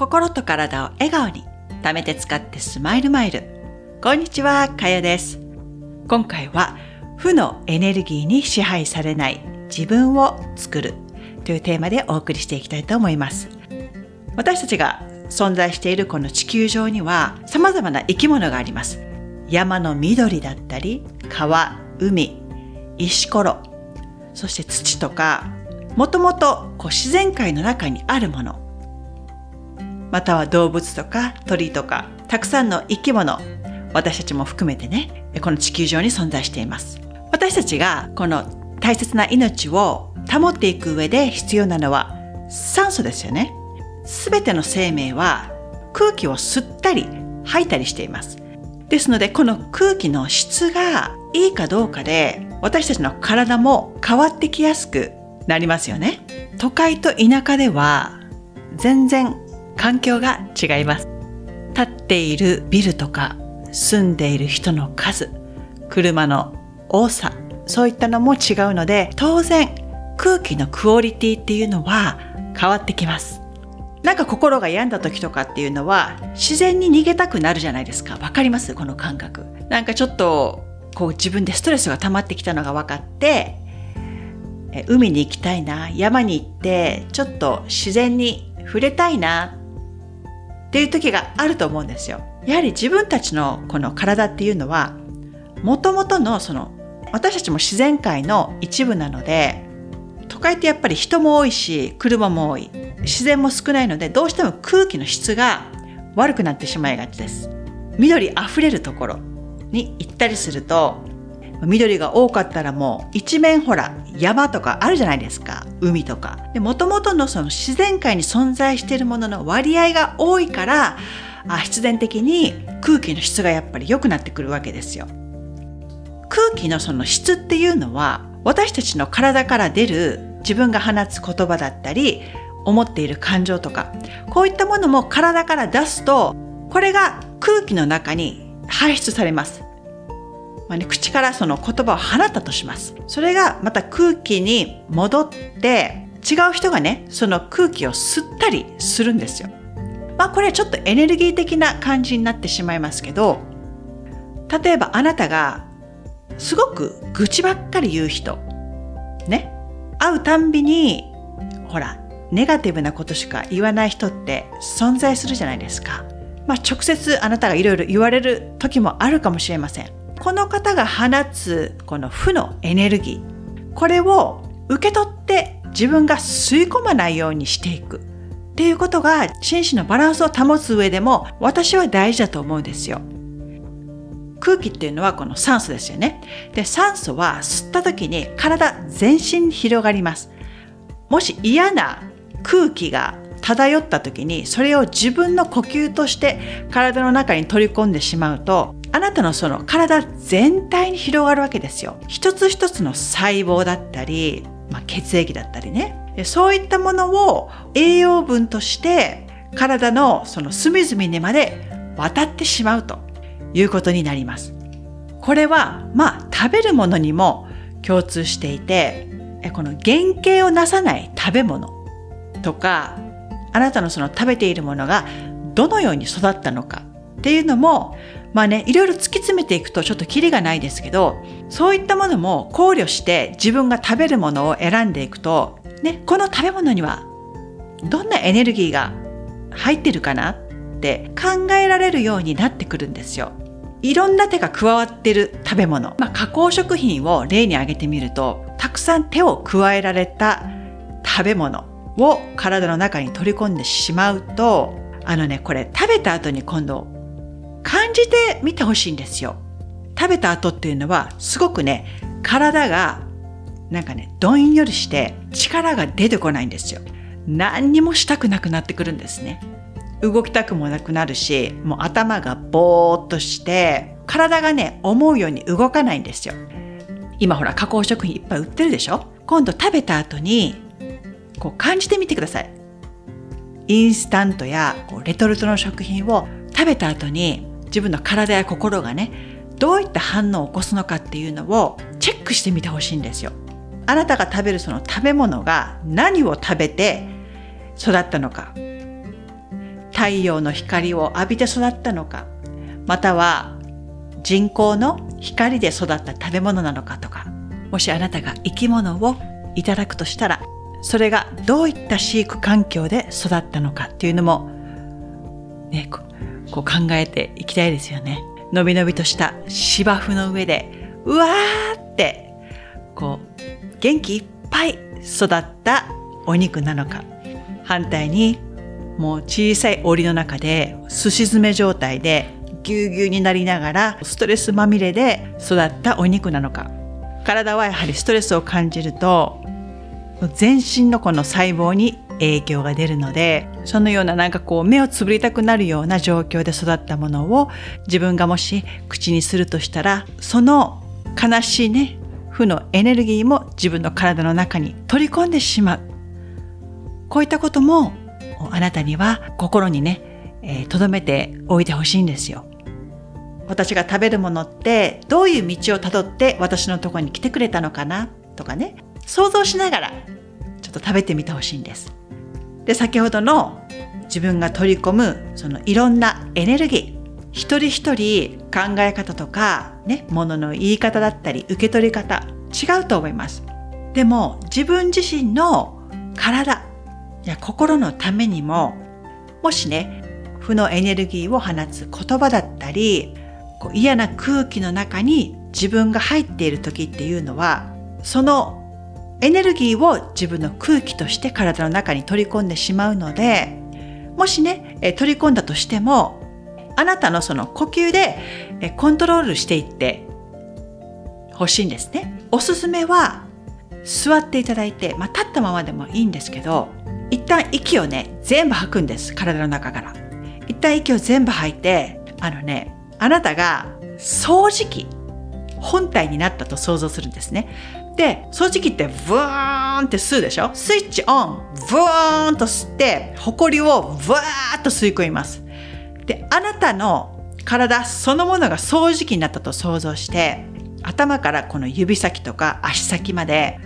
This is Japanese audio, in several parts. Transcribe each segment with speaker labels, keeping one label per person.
Speaker 1: 心と体を笑顔に貯めて使ってスマイルマイル。こんにちはかよです。今回は負のエネルギーに支配されない自分を作るというテーマでお送りしていきたいと思います。私たちが存在しているこの地球上には様々な生き物があります。山の緑だったり川海石ころそして土とかもともと自然界の中にあるもの。または動物とか鳥とかたくさんの生き物私たちも含めてねこの地球上に存在しています。私たちがこの大切な命を保っていく上で必要なのは酸素ですよね。すべての生命は空気を吸ったり吐いたりしています。ですのでこの空気の質がいいかどうかで私たちの体も変わってきやすくなりますよね。都会と田舎では全然環境が違います。立っているビルとか住んでいる人の数車の多さそういったのも違うので当然空気のクオリティっていうのは変わってきます。なんか心が病んだ時とかっていうのは自然に逃げたくなるじゃないですか。わかります？この感覚。なんかちょっとこう自分でストレスが溜まってきたのが分かって海に行きたいな山に行ってちょっと自然に触れたいなっていう時があると思うんですよ。やはり自分たちのこの体っていうのはもともとのその私たちも自然界の一部なので都会ってやっぱり人も多いし車も多い自然も少ないのでどうしても空気の質が悪くなってしまいがちです。緑あふれるところに行ったりすると緑が多かったらもう一面ほら山とかあるじゃないですか。海とか。もともとのその自然界に存在しているものの割合が多いからあ必然的に空気の質がやっぱり良くなってくるわけですよ。空気のその質っていうのは私たちの体から出る自分が放つ言葉だったり思っている感情とかこういったものも体から出すとこれが空気の中に排出されます。まあね、口からその言葉を放ったとします。それがまた空気に戻って違う人がね、その空気を吸ったりするんですよ。まあこれはちょっとエネルギー的な感じになってしまいますけど、例えばあなたがすごく愚痴ばっかり言う人、ね、会うたんびに、ほら、ネガティブなことしか言わない人って存在するじゃないですか。まあ直接あなたがいろいろ言われる時もあるかもしれません。この方が放つこの負のエネルギーこれを受け取って自分が吸い込まないようにしていくっていうことが心身のバランスを保つ上でも私は大事だと思うんですよ。空気っていうのはこの酸素ですよね。で、酸素は吸った時に体全身に広がります。もし嫌な空気が漂った時にそれを自分の呼吸として体の中に取り込んでしまうとあなたのその体全体に広がるわけですよ。一つ一つの細胞だったり、まあ、血液だったりね。そういったものを栄養分として体のその隅々にまで渡ってしまうということになります。これはまあ食べるものにも共通していて、この原型をなさない食べ物とか、あなたのその食べているものがどのように育ったのかっていうのもまあね、いろいろ突き詰めていくとちょっとキリがないですけど、そういったものも考慮して自分が食べるものを選んでいくと、ね、この食べ物にはどんなエネルギーが入ってるかなって考えられるようになってくるんですよ。いろんな手が加わってる食べ物、まあ、加工食品を例に挙げてみると、たくさん手を加えられた食べ物を体の中に取り込んでしまうと、あのね、これ食べた後に今度感じてみてほしいんですよ。食べた後っていうのはすごくね、体がなんかね、どんよりして力が出てこないんですよ。何にもしたくなくなってくるんですね。動きたくもなくなるし、もう頭がぼーっとして、体がね、思うように動かないんですよ。今ほら加工食品いっぱい売ってるでしょ？今度食べた後に、こう感じてみてください。インスタントやこうレトルトの食品を食べた後に自分の体や心がねどういった反応を起こすのかっていうのをチェックしてみてほしいんですよ。あなたが食べるその食べ物が何を食べて育ったのか。太陽の光を浴びて育ったのか、または人工の光で育った食べ物なのかとか、もしあなたが生き物をいただくとしたら、それがどういった飼育環境で育ったのかっていうのも、ね、こう考えていきたいですよね。のびのびとした芝生の上で、うわーって、こう、元気いっぱい育ったお肉なのか。反対に、もう小さい檻の中で、すし詰め状態で、ぎゅうぎゅうになりながら、ストレスまみれで育ったお肉なのか。体はやはりストレスを感じると、全身のこの細胞に影響が出るので、そのようななんかこう目をつぶりたくなるような状況で育ったものを自分がもし口にするとしたら、その悲しいね、負のエネルギーも自分の体の中に取り込んでしまう。こういったこともあなたには心にね、えー、めておいてほしいんですよ。私が食べるものってどういう道をたどって私のとこに来てくれたのかな？とかね、想像しながらちょっと食べてみてほしいんです。で、先ほどの自分が取り込むそのいろんなエネルギー、一人一人考え方とか、ね、ものの言い方だったり受け取り方違うと思います。でも自分自身の体や心のためにも、もしね、負のエネルギーを放つ言葉だったり、こう嫌な空気の中に自分が入っている時っていうのは、そのエネルギーを自分の空気として体の中に取り込んでしまうので、もしね、取り込んだとしても、あなたのその呼吸でコントロールしていってほしいんですね。おすすめは座っていただいて、まあ、立ったままでもいいんですけど、一旦息をね、全部吐くんです。体の中から。一旦息を全部吐いて、あのね、あなたが掃除機本体になったと想像するんですね。で、掃除機ってブーンって吸うでしょ？スイッチオン、ブーンと吸って、ホコリをブワーッと吸い込みます。で、あなたの体そのものが掃除機になったと想像して、頭からこの指先とか足先まで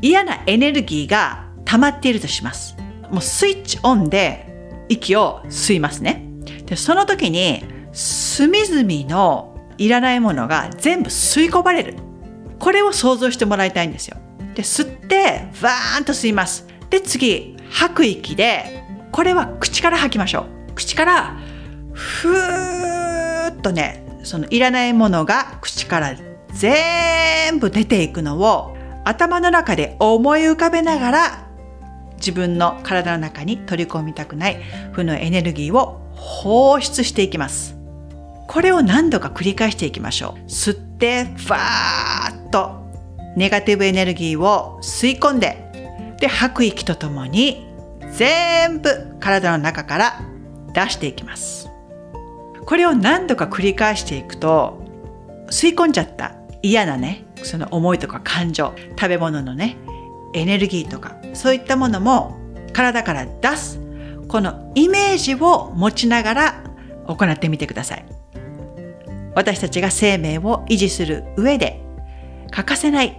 Speaker 1: 嫌なエネルギーが溜まっているとします。もうスイッチオンで息を吸いますね。で、その時に隅々のいらないものが全部吸い込まれる。これを想像してもらいたいんですよ。で、吸って、バーンと吸います。で、次、吐く息で、これは口から吐きましょう。口から、ふーっとね、そのいらないものが口から全部出ていくのを頭の中で思い浮かべながら自分の体の中に取り込みたくない負のエネルギーを放出していきます。これを何度か繰り返していきましょう。吸って、ファーッとネガティブエネルギーを吸い込んで、で、吐く息とともに全部体の中から出していきます。これを何度か繰り返していくと、吸い込んじゃった嫌なね、その思いとか感情、食べ物のね、エネルギーとか、そういったものも体から出す。このイメージを持ちながら行ってみてください。私たちが生命を維持する上で欠かせない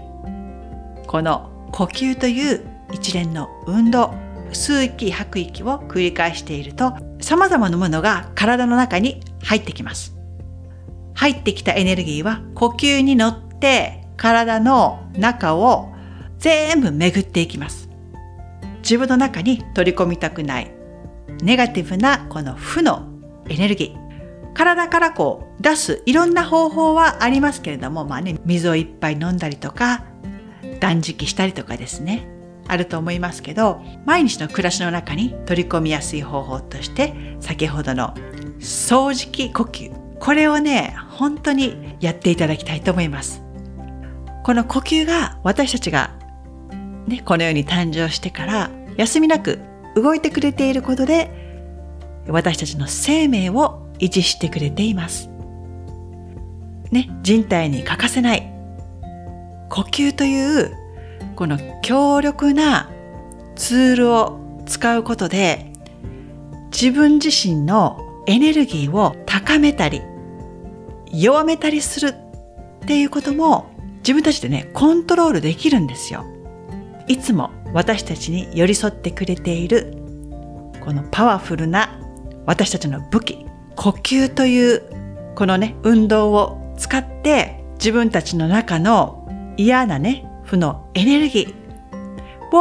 Speaker 1: この呼吸という一連の運動吸う息吐く息を繰り返していると様々なものが体の中に入ってきます。入ってきたエネルギーは呼吸に乗って体の中を全部巡っていきます。自分の中に取り込みたくないネガティブなこの負のエネルギー。体からこう出すいろんな方法はありますけれども、まあね、水をいっぱい飲んだりとか、断食したりとかですね、あると思いますけど、毎日の暮らしの中に取り込みやすい方法として、先ほどの掃除機呼吸。これをね、本当にやっていただきたいと思います。この呼吸が私たちがね、このように誕生してから休みなく動いてくれていることで私たちの生命を維持してくれています。ね、人体に欠かせない呼吸というこの強力なツールを使うことで自分自身のエネルギーを高めたり弱めたりするっていうことも自分たちでねコントロールできるんですよ。いつも私たちに寄り添ってくれているこのパワフルな私たちの武器、呼吸というこのね、運動を使って自分たちの中の嫌なね、負のエネルギー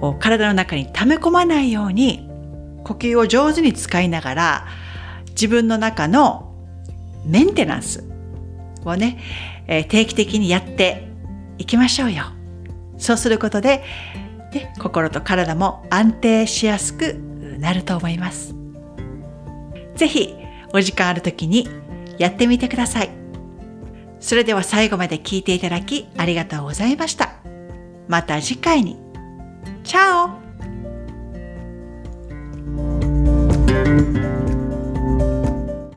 Speaker 1: を体の中に溜め込まないように呼吸を上手に使いながら自分の中のメンテナンスをね、えー、定期的にやっていきましょうよ。そうすることで、ね、心と体も安定しやすくなると思います。ぜひお時間ある時にやってみてください。それでは最後まで聞いていただきありがとうございました。また次回に。チャオ